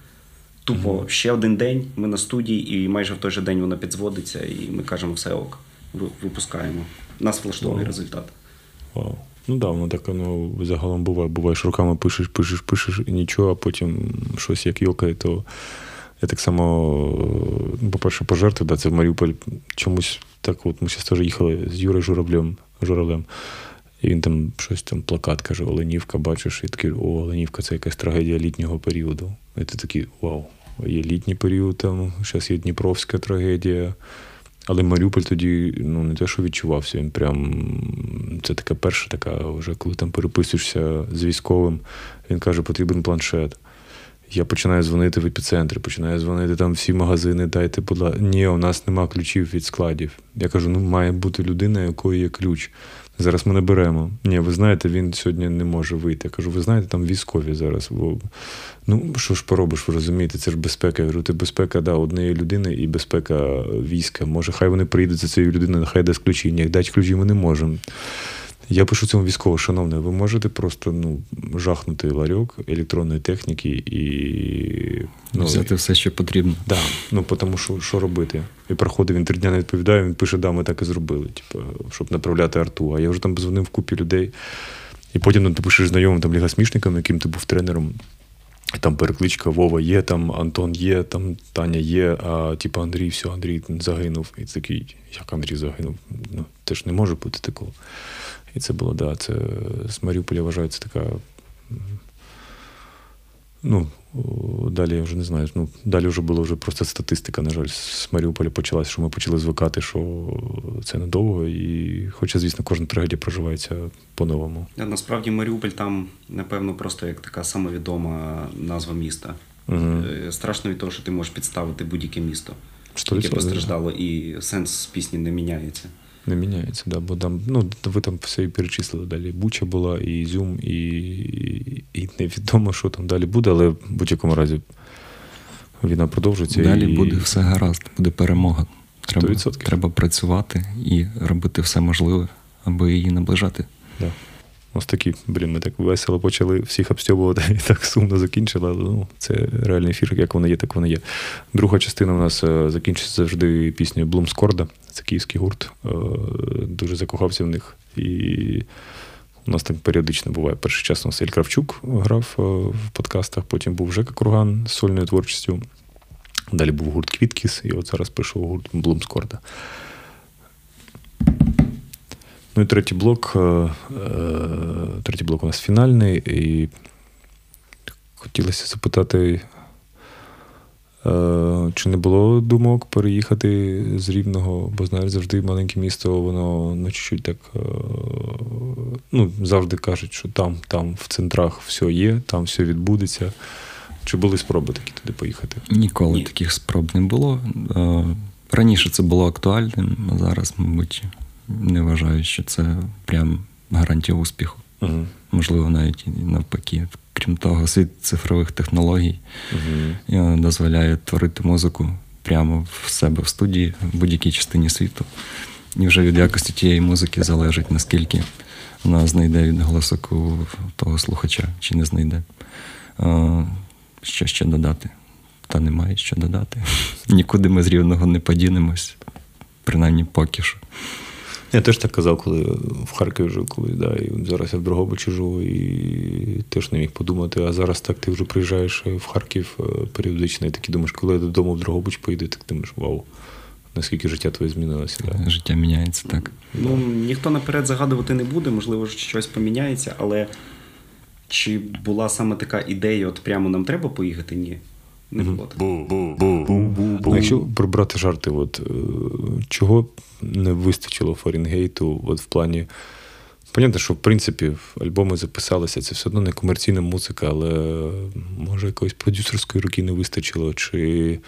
Тупо mm-hmm. ще один день ми на студії, і майже в той же день вона підзводиться, і ми кажемо все ок, випускаємо. Нас влаштовує wow. результат. Wow. Ну да, воно так ну, загалом буває. Буваєш, руками пишеш, пишеш, пишеш і нічого, а потім щось як йокає, то я так само, ну, по-перше, пожертвую, да, це в Маріуполь чомусь так от ми зараз теж їхали з Юрою Журавлем, Журавлем. І він там щось там плакат каже: Оленівка, бачиш, і такий, о, Оленівка це якась трагедія літнього періоду. І ти такий, вау, є літній період, там, зараз є Дніпровська трагедія. Але Маріуполь тоді ну, не те, що відчувався, він прям це така перша, така, вже коли там переписуєшся з військовим, він каже, потрібен планшет. Я починаю дзвонити в епіцентр, починаю дзвонити там всі магазини, дайте, будь ласка. Ні, у нас нема ключів від складів. Я кажу, ну має бути людина, якої є ключ. Зараз ми не беремо. Ні, ви знаєте, він сьогодні не може вийти. Я кажу, ви знаєте, там військові зараз. Бо, ну, що ж поробиш, ви розумієте, це ж безпека. Я говорю, це безпека да, однієї людини і безпека війська. Може, хай вони приїдуть за цією людиною, хай дасть ключі. Ні, дати ключі ми не можемо. Я пишу цьому військово, шановне, ви можете просто ну, жахнути ларьок електронної техніки і ну, взяти все, що потрібно. Да, ну тому що що робити? І проходить, він три дня не відповідає, він пише, да, ми так і зробили, типу, щоб направляти арту. А я вже там дзвонив в купі людей. І потім ну, ти пишеш знайомим там лігасмішникам, яким ти був тренером. Там перекличка Вова є, там Антон є, там Таня є, а типу Андрій, все, Андрій загинув. І такий, як Андрій загинув? Ну, це ж не може бути такого. І це було, да, це з Маріуполя вважається така. Ну, далі я вже не знаю. Ну, далі вже було вже просто статистика, на жаль, з Маріуполя почалась, що ми почали звикати, що це недовго. І хоча, звісно, кожна трагедія проживається по-новому. Насправді Маріуполь там, напевно, просто як така самовідома назва міста. Е, Страшно від того, що ти можеш підставити будь-яке місто, Сто яке постраждало, і сенс пісні не міняється. Не міняється, да, бо там, ну, ви там все і перечислили далі. Буча була, і Ізюм, і, і невідомо, що там далі буде, але в будь-якому разі війна продовжується. Далі і... буде все гаразд, буде перемога. Треба, 100%. треба працювати і робити все можливе, аби її наближати. Да. Ось такі, блін, ми так весело почали всіх обстьобувати і так сумно закінчили. Але ну, це реальний ефір, як воно є, так воно є. Друга частина у нас е, закінчиться завжди піснею Блумскорда. Це київський гурт. Е, Дуже закохався в них. І у нас так періодично буває. Перший час у нас Ель Кравчук грав е, в подкастах, потім був Жека Курган з сольною творчістю. Далі був гурт Квіткіс, і от зараз прийшов гурт Блумскорда. Ну і третій блок. е, е, Третій блок у нас фінальний. І хотілося запитати, е, чи не було думок переїхати з Рівного, бо знаєш, завжди маленьке місто, воно ну, чуть-чуть так. е, Ну, завжди кажуть, що там, там в центрах все є, там все відбудеться. Чи були спроби такі туди поїхати? Ніколи Ні. таких спроб не було. Раніше це було актуальним, а зараз, мабуть, не вважаю, що це прям гарантія успіху. Угу. Можливо, навіть і навпаки. Крім того, світ цифрових технологій Угу. дозволяє творити музику прямо в себе в студії в будь-якій частині світу. І вже від якості тієї музики залежить, наскільки вона знайде відголосок у того слухача чи не знайде. Що ще додати? Та немає що додати. (laughs) Нікуди ми з рівного не подінемось, принаймні поки що. Я теж так казав, коли в Харкові жив колись, да, і зараз я в Дрогобичі живу, і теж не міг подумати, а зараз так ти вже приїжджаєш в Харків е, періодично, і такий думаєш, коли я додому в Дрогобич поїду, так думаєш, вау, наскільки життя твоє змінилося. Да. Життя міняється так. Ну, ніхто наперед загадувати не буде, можливо, щось поміняється, але чи була саме така ідея, от прямо нам треба поїхати? Ні. Не було такого. Ну, якщо прибрати жарти, от, е, чого не вистачило Фаренгейту от в плані. Понятно, що в принципі альбоми записалися, це все одно не комерційна музика, але може якоїсь продюсерської руки не вистачило, чи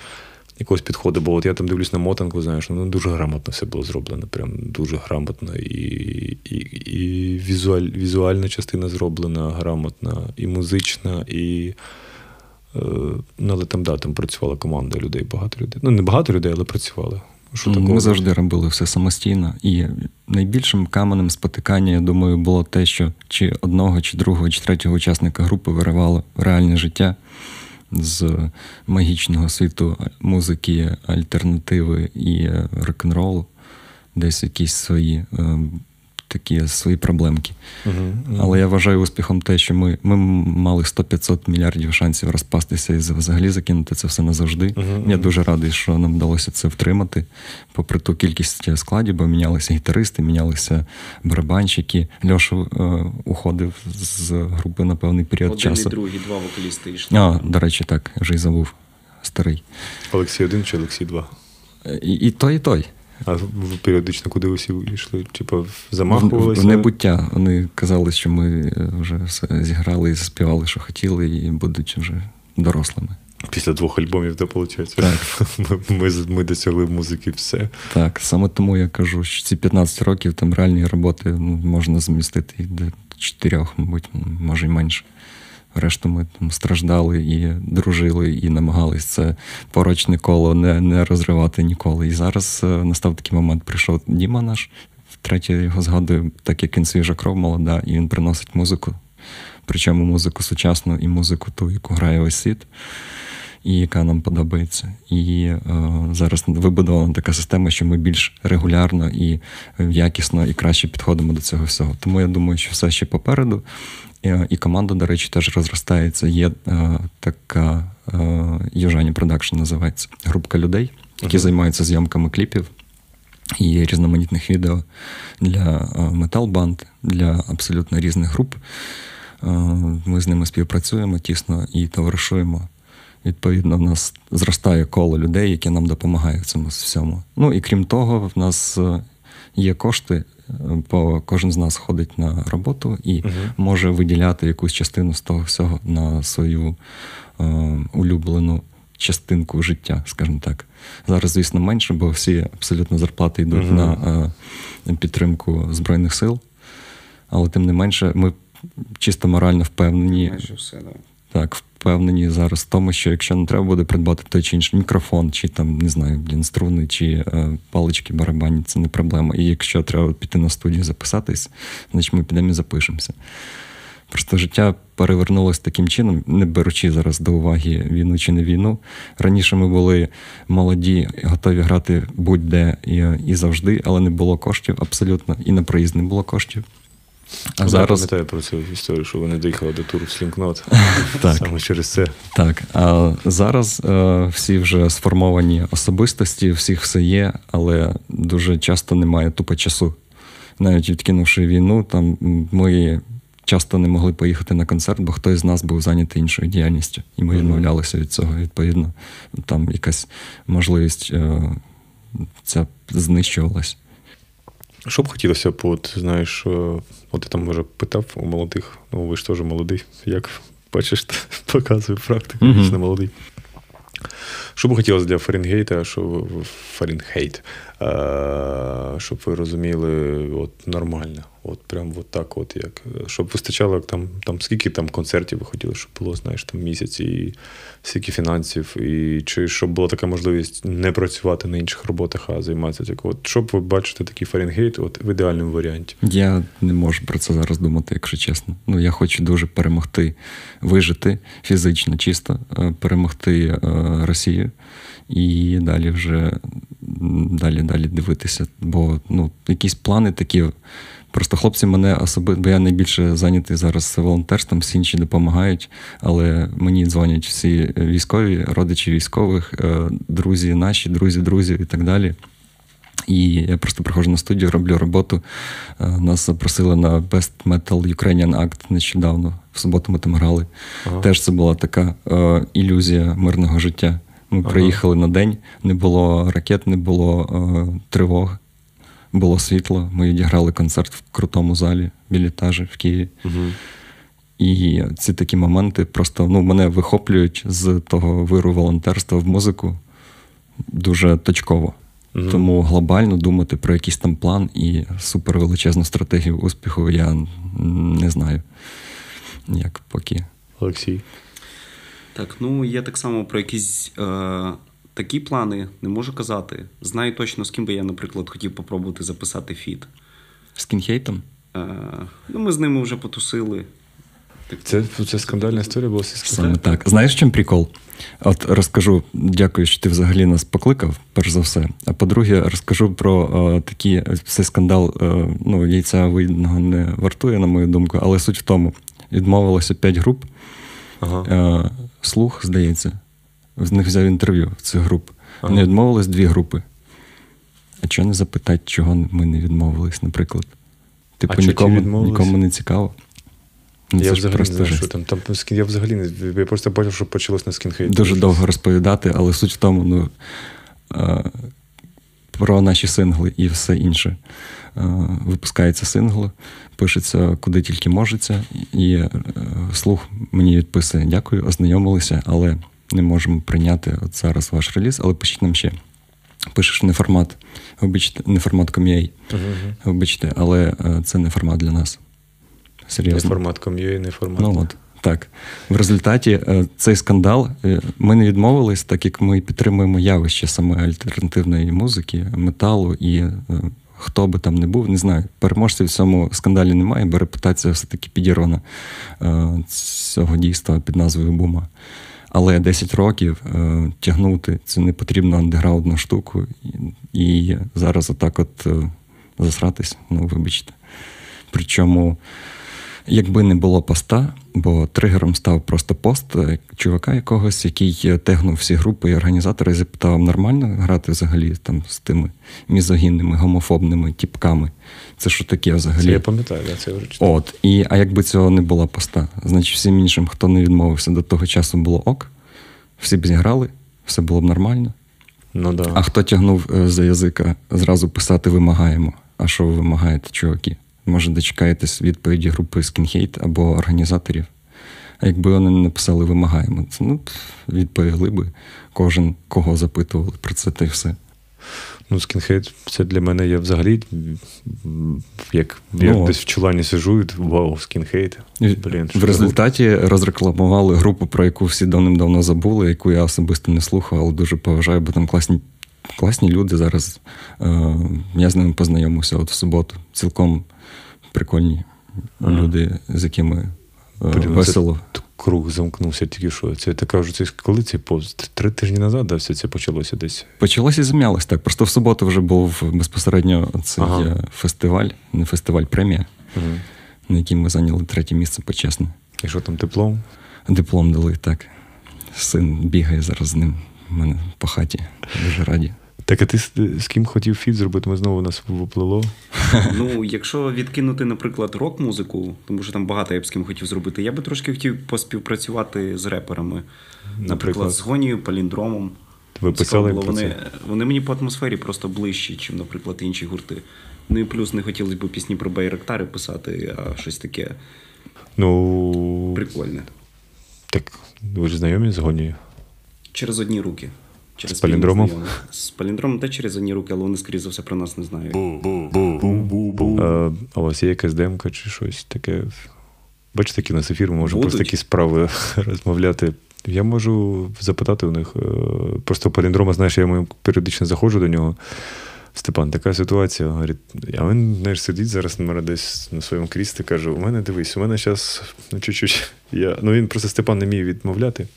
якогось підходу. Бо от я там дивлюсь на мотанку, знаєш, ну дуже грамотно все було зроблено. Прям дуже грамотно. І, і, і візуаль, візуальна частина зроблена грамотна, і музична, і. Е, Ну, але там, да, там працювала команда людей, багато людей. Ну, не багато людей, але працювали. Що Ну, такого? Ми завжди робили все самостійно. І найбільшим каменем спотикання, я думаю, було те, що чи одного, чи другого, чи третього учасника групи виривало реальне життя з магічного світу музики, альтернативи і е, рок-н-ролу, десь якісь свої. Е, Такі свої проблемки. Мгм. Але я вважаю успіхом те, що ми, ми мали 100-500 мільярдів шансів розпастися і взагалі закинути це все назавжди. Мгм, Я дуже радий, що нам вдалося це втримати, попри ту кількість складів, бо мінялися гітаристи, мінялися барабанщики. Льоша е, уходив з групи на певний період Один часу. і другий, два вокалісти йшли. А, до речі, так, вже й забув. Старий. Олексій один чи Олексій два? Е, І, і той, і той. А ви періодично куди усі йшли? Типа замахувалися? в небуття. Вони казали, що ми е, вже все зіграли і заспівали, що хотіли, і будуть вже дорослими. Після двох альбомів, де виходить. Так. (laughs) Ми, ми, ми досягли музики все. Так, саме тому я кажу, що ці 15 років там реальні роботи ну, можна змістити і до 4, мабуть, може й менше. Решту ми там страждали і дружили, і намагались це порочне коло не, не розривати ніколи. І зараз е, настав такий момент, прийшов Діма наш, втретє його згадую, так як він свіжа кров молода, і він приносить музику. Причому музику сучасну і музику ту, яку грає весь світ і яка нам подобається. І е, зараз вибудована така система, що ми більш регулярно і якісно і краще підходимо до цього всього. Тому я думаю, що все ще попереду. І команда, до речі, теж розростається. Є е, така е, Южані Продакшн називається групка людей, які uh-huh. займаються зйомками кліпів і різноманітних відео для метал-банд, для абсолютно різних груп. Ми з ними співпрацюємо тісно і товаришуємо. Відповідно, в нас зростає коло людей, які нам допомагають в цьому всьому. Ну і крім того, в нас є кошти, бо кожен з нас ходить на роботу і uh може виділяти якусь частину з того всього на свою е, улюблену частинку життя, скажімо так. Зараз, звісно, менше, бо всі абсолютно зарплати йдуть uh на е, підтримку Збройних сил. Але тим не менше, ми чисто морально впевнені. Майже все, да. Так, впевнені зараз в тому, що якщо не треба буде придбати той чи інший мікрофон, чи там, не знаю, блін, струни, чи е, палички барабані, це не проблема. І якщо треба піти на студію записатись, значить ми підемо і запишемося. Просто життя перевернулося таким чином, не беручи зараз до уваги війну чи не війну. Раніше ми були молоді, готові грати будь-де і, і завжди, але не було коштів абсолютно, і на проїзд не було коштів. А Я зараз... пам'ятаю про цю історію, що ви не доїхали до туру в Слінкнот. (laughs) Так. Саме через це. Так. А зараз е, всі вже сформовані особистості, всіх все є, але дуже часто немає тупо часу. Навіть відкинувши війну, там ми часто не могли поїхати на концерт, бо хтось з нас був зайнятий іншою діяльністю. І ми відмовлялися від цього. Відповідно, там якась можливість е, ця знищувалась. Що б хотілося б, от, знаєш, е, от я там може питав у молодих, ну ви ж теж молодий, як бачиш, (laughs) показує практику, mm-hmm. молодий. Що б хотілося для Фаренгейта, що Фаренгейт, щоб ви розуміли, от нормально. От прям от так, от як. Щоб вистачало там, там скільки там концертів ви хотіли, щоб було, знаєш, там місяць і скільки фінансів, і чи щоб була така можливість не працювати на інших роботах, а займатися такою. От щоб ви бачите такий Фаренгейт от в ідеальному варіанті? Я не можу про це зараз думати, якщо чесно. Ну я хочу дуже перемогти, вижити фізично, чисто, е, перемогти е, Росію і далі вже далі далі дивитися. Бо ну, якісь плани такі. Просто хлопці мене особисто, бо я найбільше зайнятий зараз волонтерством, всі інші допомагають, але мені дзвонять всі військові, родичі військових, е, друзі наші, друзі, друзів і так далі. І я просто приходжу на студію, роблю роботу. Е, нас запросили на Best Metal Ukrainian Act нещодавно. В суботу ми там грали. Ага. Теж це була така е, ілюзія мирного життя. Ми ага. приїхали на день, не було ракет, не було е, тривог, було світло. Ми відіграли концерт в крутому залі біля етажі в Києві. Угу. І ці такі моменти просто ну, мене вихоплюють з того виру волонтерства в музику дуже точково. Угу. Тому глобально думати про якийсь там план і супервеличезну стратегію успіху я не знаю. Як поки. Олексій. Так, ну я так само про якісь е, такі плани не можу казати. Знаю точно, з ким би я, наприклад, хотів попробувати записати фіт. З кінхейтом? Е, ну, Ми з ними вже потусили. Це це скандальна історія була Саме так. Знаєш, чим прикол? От розкажу, дякую, що ти взагалі нас покликав, перш за все. А по-друге, розкажу про о, такі цей скандал. О, ну, яйця видного не вартує, на мою думку, але суть в тому: відмовилося п'ять груп. Ага. О, слух, здається, з них взяв інтерв'ю в цих груп. Ага. Вони відмовились дві групи. А чого не запитати, чого ми не відмовились, наприклад? Типу, а нікому нікому не цікаво. Ну, я взагалі не знаю, що там. там Я взагалі не я просто бачив, що почалось на скінхейт. Дуже довго розповідати, але суть в тому, ну а, про наші сингли і все інше. А, випускається сингл, пишеться куди тільки можеться, і слух мені відписує: дякую, ознайомилися, але не можемо прийняти от зараз ваш реліз, але пишіть нам ще. Пишеш не формат, вибачте, не формат ком'єй, uh-huh. вибачте, але це не формат для нас. Серйозно. Не формат ком'єй, не формат. Ну от, так. В результаті цей скандал ми не відмовились, так як ми підтримуємо явище саме альтернативної музики, металу і хто би там не був, не знаю. Переможців в цьому скандалі немає, бо репутація все-таки підірвана цього дійства під назвою Бума. Але 10 років е, тягнути це не потрібно андеграундну штуку. І зараз отак от е, засратись, ну, вибачте. Причому Якби не було поста, бо тригером став просто пост е, чувака якогось, який е, тегнув всі групи і організатори, і запитав, нормально грати взагалі там з тими мізогінними, гомофобними тіпками. Це що таке взагалі? Це я пам'ятаю, я це вже читав. От. І, а якби цього не було поста, значить всім іншим, хто не відмовився до того часу, було ок, всі б зіграли, все було б нормально. Ну да. А хто тягнув е, за язика зразу писати вимагаємо? А що ви вимагаєте, чуваки? Може, дочекаєтесь відповіді групи Skinhate або організаторів? А якби вони не написали вимагаємо, це ну, відповіли би кожен, кого запитували про це, та й все. Ну, скінхейт, це для мене я взагалі як, як Ну, десь в чулані сижу, і вау, скінхейт. Блін, в результаті розрекламували групу, про яку всі давним-давно забули, яку я особисто не слухав, але дуже поважаю, бо там класні, класні люди зараз. Е, я з ними познайомився от в суботу. Цілком прикольні Ага. люди, з якими е, Блін, ну весело. Це круг замкнувся тільки що. Це така вже це коли цей пост? Три тижні назад, да, все це почалося десь. Почалося і зам'ялось так. Просто в суботу вже був безпосередньо цей Ага. е, фестиваль, не фестиваль, премія, Угу. на якій ми зайняли третє місце почесно. І що там диплом? Диплом дали, так. Син бігає зараз з ним. У мене по хаті. Дуже раді. Так, а ти з, з ким хотів фіт зробити? Ми знову нас воплило. Ну, якщо відкинути, наприклад, рок-музику, тому що там багато я б з ким хотів зробити, я би трошки хотів поспівпрацювати з реперами. Наприклад, Наприклад? з Гонією, Паліндромом. Ви писали про вони, це? вони мені по атмосфері просто ближчі, ніж, наприклад, інші гурти. Ну і плюс не хотілося б пісні про Байрактари писати, а щось таке Ну, прикольне. так, ви ж знайомі з Гонією? Через одні руки. Через З паліндромом? З паліндромом теж через одні руки, але вони, скоріше за все, про нас не знають. А, а у вас є якась демка чи щось таке? Бачите, які у нас ефір, ми можемо Будуть. про такі справи (laughs) розмовляти. Я можу запитати у них. е, Просто паліндрома, знаєш, я періодично заходжу до нього. Степан, така ситуація. Говорить, а він знаєш, сидить зараз на мене десь на своєму кріслі, каже: у мене дивись, у мене зараз ну, чуть-чуть. (laughs) Я... Ну він просто Степан не вміє відмовляти.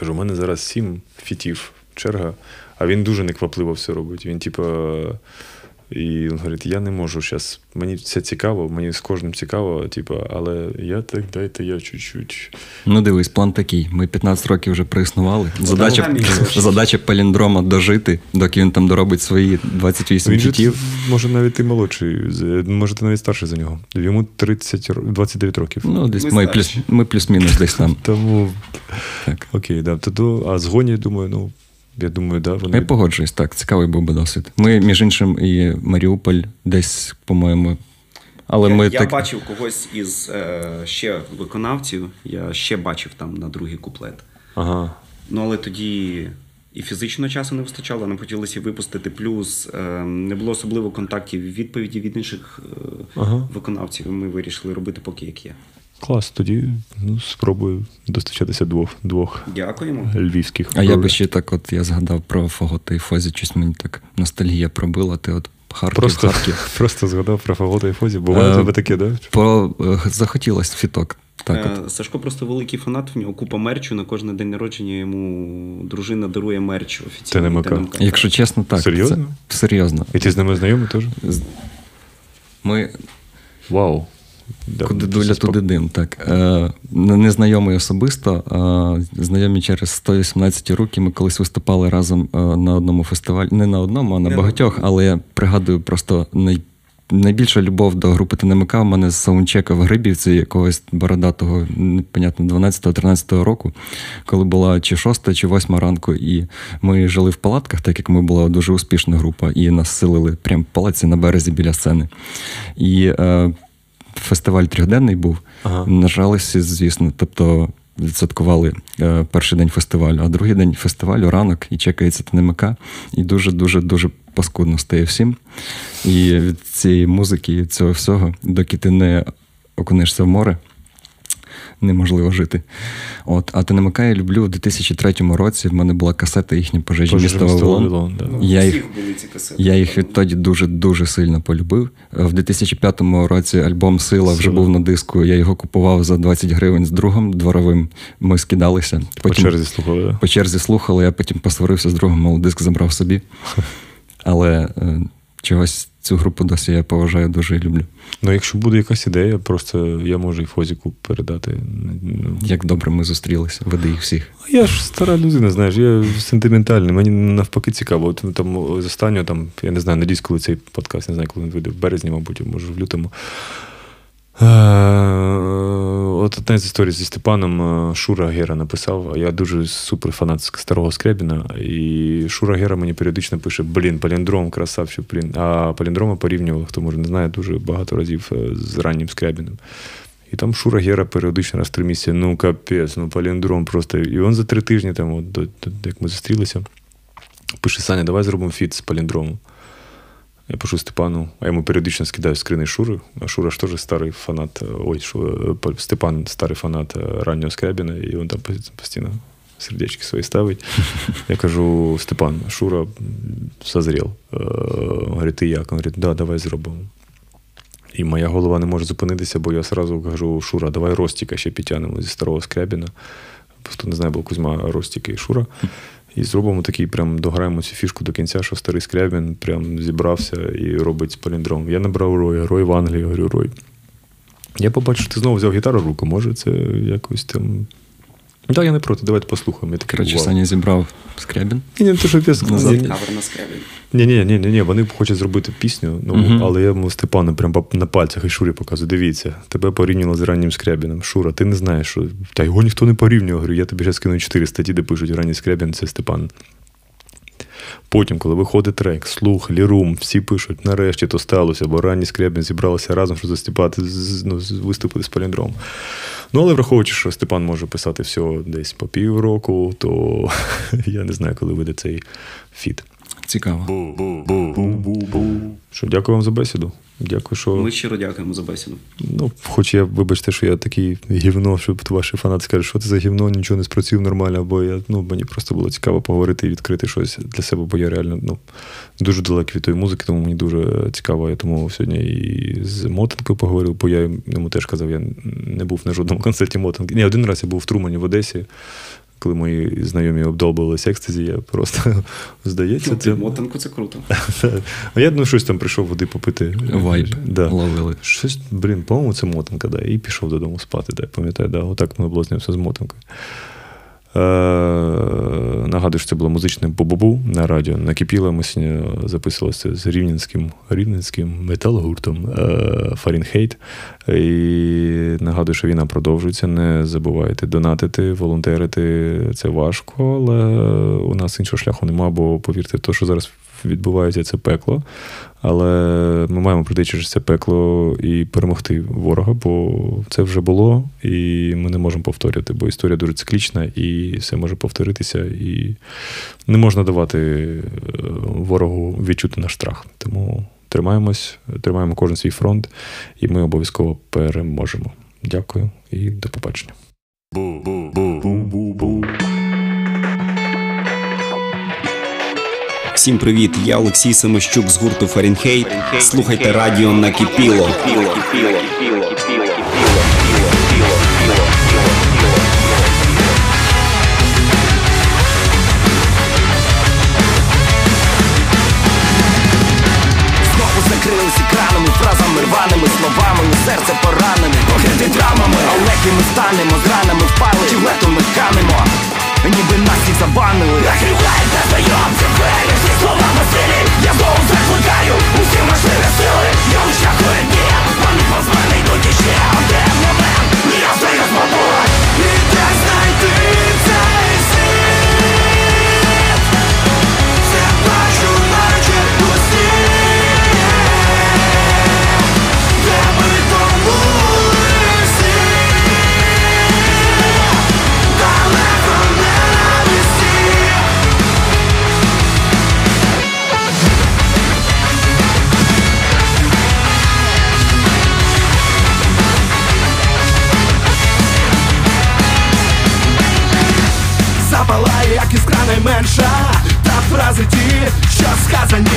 Кажу, у мене зараз сім фітів черга, а він дуже неквапливо все робить. Він, типа, і він говорить: я не можу зараз. Мені це цікаво, мені з кожним цікаво, типа, але я так дайте я чуть-чуть. Ну, дивись, план такий. Ми 15 років вже проіснували. Задача, (laughs) задача паліндрома дожити, доки він там доробить свої 28 Він же, фітів. може навіть ти молодший, може ти навіть старший за нього. Йому 30, ро- 29 років. Ну, десь Ми ми, старші. плюс, ми плюс-мінус десь там. (laughs) Тому Так. окей, да. Тоді, а згоні, думаю, ну, я думаю, да, вони. Я погоджуюсь, так, цікавий був би досвід. Ми, між іншим, і Маріуполь десь, по-моєму. Але я, ми я так. бачив когось із е, ще виконавців, я ще бачив там на другий куплет. Ага. Ну, але тоді і фізично часу не вистачало, нам хотілося випустити. Плюс е, не було особливо контактів і відповіді від інших е, Ага. виконавців. Ми вирішили робити поки як є. Клас, тоді ну, спробую достачатися двох, двох Дякуємо. львівських. А я би ще так, от я згадав про Фагота і Фозі, щось мені так ностальгія пробила. Ти от Харків, Просто, Харків. (laughs) просто згадав про Фагота і Фозі. Буває Е, тебе таке, да? По, е, захотілось фіток. Так, от. Е, Сашко просто великий фанат, в нього купа мерчу. На кожен день народження йому дружина дарує мерч офіційно. ТНМК. Якщо чесно, так. Серйозно? Це, серйозно. І ти з ними знайомий теж? Ми Вау. Куди ну, дуля, це туди дим. Так. Е, не- незнайомий особисто, а знайомі через 118 роки. Ми колись виступали разом е, на одному фестивалі. Не на одному, а на Не багатьох, але я пригадую просто най... найбільша любов до групи ТНМК в мене з саундчека в Грибівці якогось бородатого, непонятно, 12-13 року, коли була чи 6, чи 8 ранку, і ми жили в палатках, так як ми була дуже успішна група, і нас селили прямо в палаці на березі біля сцени. І е, фестиваль трьохденний був. Ага. Нажалися, звісно, тобто відсадкували е, перший день фестивалю, а другий день фестивалю ранок і чекається ТНМК, і дуже дуже дуже паскудно стає всім. І від цієї музики, і цього всього, доки ти не окунешся в море. Неможливо жити. От, а ТНМК я люблю у 2003 році. В мене була касета їхня пожежі міста Вавилон. Вавилон, да. Ну, Я їх-. Я їх відтоді дуже дуже сильно полюбив. В 2005 році альбом Сила вже був на диску. Я його купував за 20 гривень з другом дворовим. Ми скидалися. По черзі слухали, да? по черзі слухали, я потім посварився з другом, мов диск забрав собі. (laughs) Але е, чогось цю групу досі я поважаю дуже і люблю. Ну, якщо буде якась ідея, просто я можу і Фозіку передати. Як добре ми зустрілися, веди їх всіх. Я ж стара людина, знаєш, я сентиментальний. Мені навпаки цікаво. От там з останнього, там, я не знаю, надіюсь, коли цей подкаст, не знаю, коли він вийде в березні, мабуть, може в лютому. Е, От одна з історій зі Степаном е, Шура Гера написав. Я дуже супер фанат старого Скрябіна. І Шура Гера мені періодично пише: блін, паліндром, красавчик, блін. А паліндрома порівнював, хто може не знає, дуже багато разів е, з раннім Скрябіним. І там Шура Гера періодично раз три місяці, ну капець, ну паліндром просто. І він за три тижні, там, от, як ми зустрілися, пише: Саня, давай зробимо фіт з паліндромом. Я пишу Степану, а йому періодично скидаю скрини Шури. А Шура ж теж старий фанат. Ой, Шу, Степан старий фанат раннього Скрябіна, і він там постійно сердечки свої ставить. (laughs) Я кажу: Степан, Шура созрів. Говорить, ти як? Він говорить, да, давай зробимо. І моя голова не може зупинитися, бо я одразу кажу: Шура, давай Ростіка ще підтягнемо зі старого Скрябіна. Хто не знає, був Кузьма Ростіка і Шура. (laughs) І зробимо такий, прям дограємо цю фішку до кінця, що старий Скрябін прям зібрався і робить паліндром. Я набрав Рой, Рой в Англії, говорю, Рой. Я побачу, ти знову взяв гітару в руку, може, це якось там. Так, да, я не проти, давайте послухаємо. Я такий, Коротше, вау. Саня зібрав Скрябін. Ні, не те, що я сказав. Кавер на скребі. Ні, ні, ні, ні, ні, вони хочуть зробити пісню, ну, Мгм. але я йому Степану прям на пальцях і Шурі показую. Дивіться, тебе порівняно з раннім Скрябіном. Шура, ти не знаєш, що. Та його ніхто не порівнює. Говорю, я тобі ще скину чотири статті, де пишуть ранній Скрябін це Степан. Потім, коли виходить трек, слух, лірум, всі пишуть, нарешті то сталося, бо ранні Скрябін зібралися разом, щоб застіпати, ну, виступити з паліндром. Ну, але враховуючи, що Степан може писати все десь по півроку, то (laughs) я не знаю, коли вийде цей фіт. Цікаво. Що, дякую вам за бесіду. Дякую, що. Ми щиро дякуємо за бесіду. Ну, хоч я, вибачте, що я такий гівно, щоб ваші фанати скажуть, що це за гівно, нічого не спрацює нормально, бо я, ну, мені просто було цікаво поговорити і відкрити щось для себе, бо я реально ну, дуже далекий від тої музики, тому мені дуже цікаво. Я тому сьогодні і з Мотенкою поговорив, бо я йому теж казав, я не був на жодному концерті Мотенки. Ні, один раз я був в Трумані в Одесі. Коли мої знайомі обдовбувалися екстазі, я просто (laughs) здається, це. Мотанку це круто. (laughs) А я ну, щось там прийшов води попити. Вайп Да. ловили. Щось, блін, по-моєму, це мотанка, да. І пішов додому спати. Да. Пам'ятаю, да, отак ми облазнявся з мотанкою. Е, нагадую, що це було музичне бу-бу-бу на радіо. Накипіло. Ми записувалися з рівненським, рівненським метал-гуртом е, Фарінхейт. І нагадую, що війна продовжується. Не забувайте донатити, волонтерити. Це важко, але у нас іншого шляху нема, бо повірте, то, що зараз відбувається, це пекло. Але ми маємо пройти через це пекло і перемогти ворога, бо це вже було, і ми не можемо повторювати, бо історія дуже циклічна, і все може повторитися, і не можна давати е, ворогу відчути наш страх. Тому тримаємось, тримаємо кожен свій фронт, і ми обов'язково переможемо. Дякую і до побачення. Всім привіт! Я Олексій Семощук з гурту Фарінхейт. Слухайте радіо накипіло. Фразами, рваними словами, серце поранене, покрити травмами, але ми станемо, з ранами впали, чи лету ми канемо, ніби нас всіх забанили. Накривають незнайомці двері, всі слова посилі я знову закликаю усі можливі сили, я шляху дні, вони мене йдуть іще один що сказані.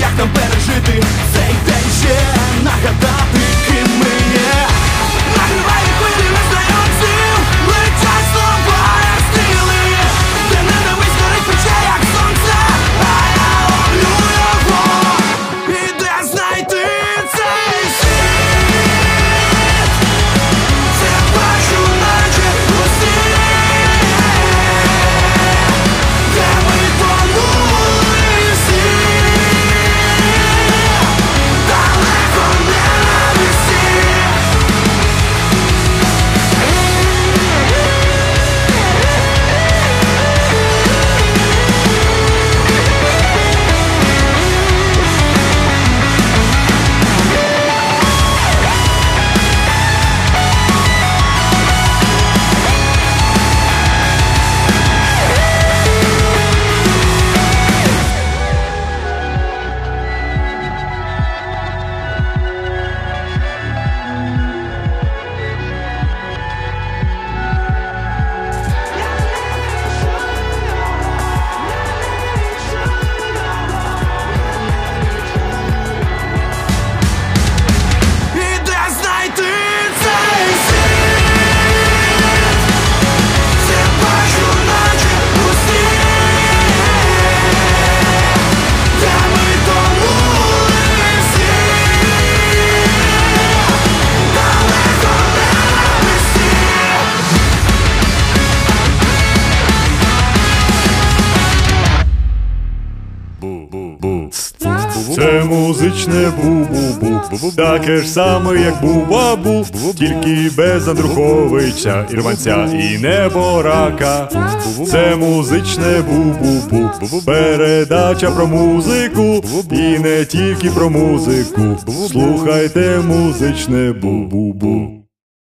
Як нам пережити цей день ще Нагадати, Таке ж саме, як бубабу, тільки без Андруховича, Ірванця і неборака. Це музичне бу-бу-бу. Передача про музику, і не тільки про музику. Слухайте музичне бу-бу-бу.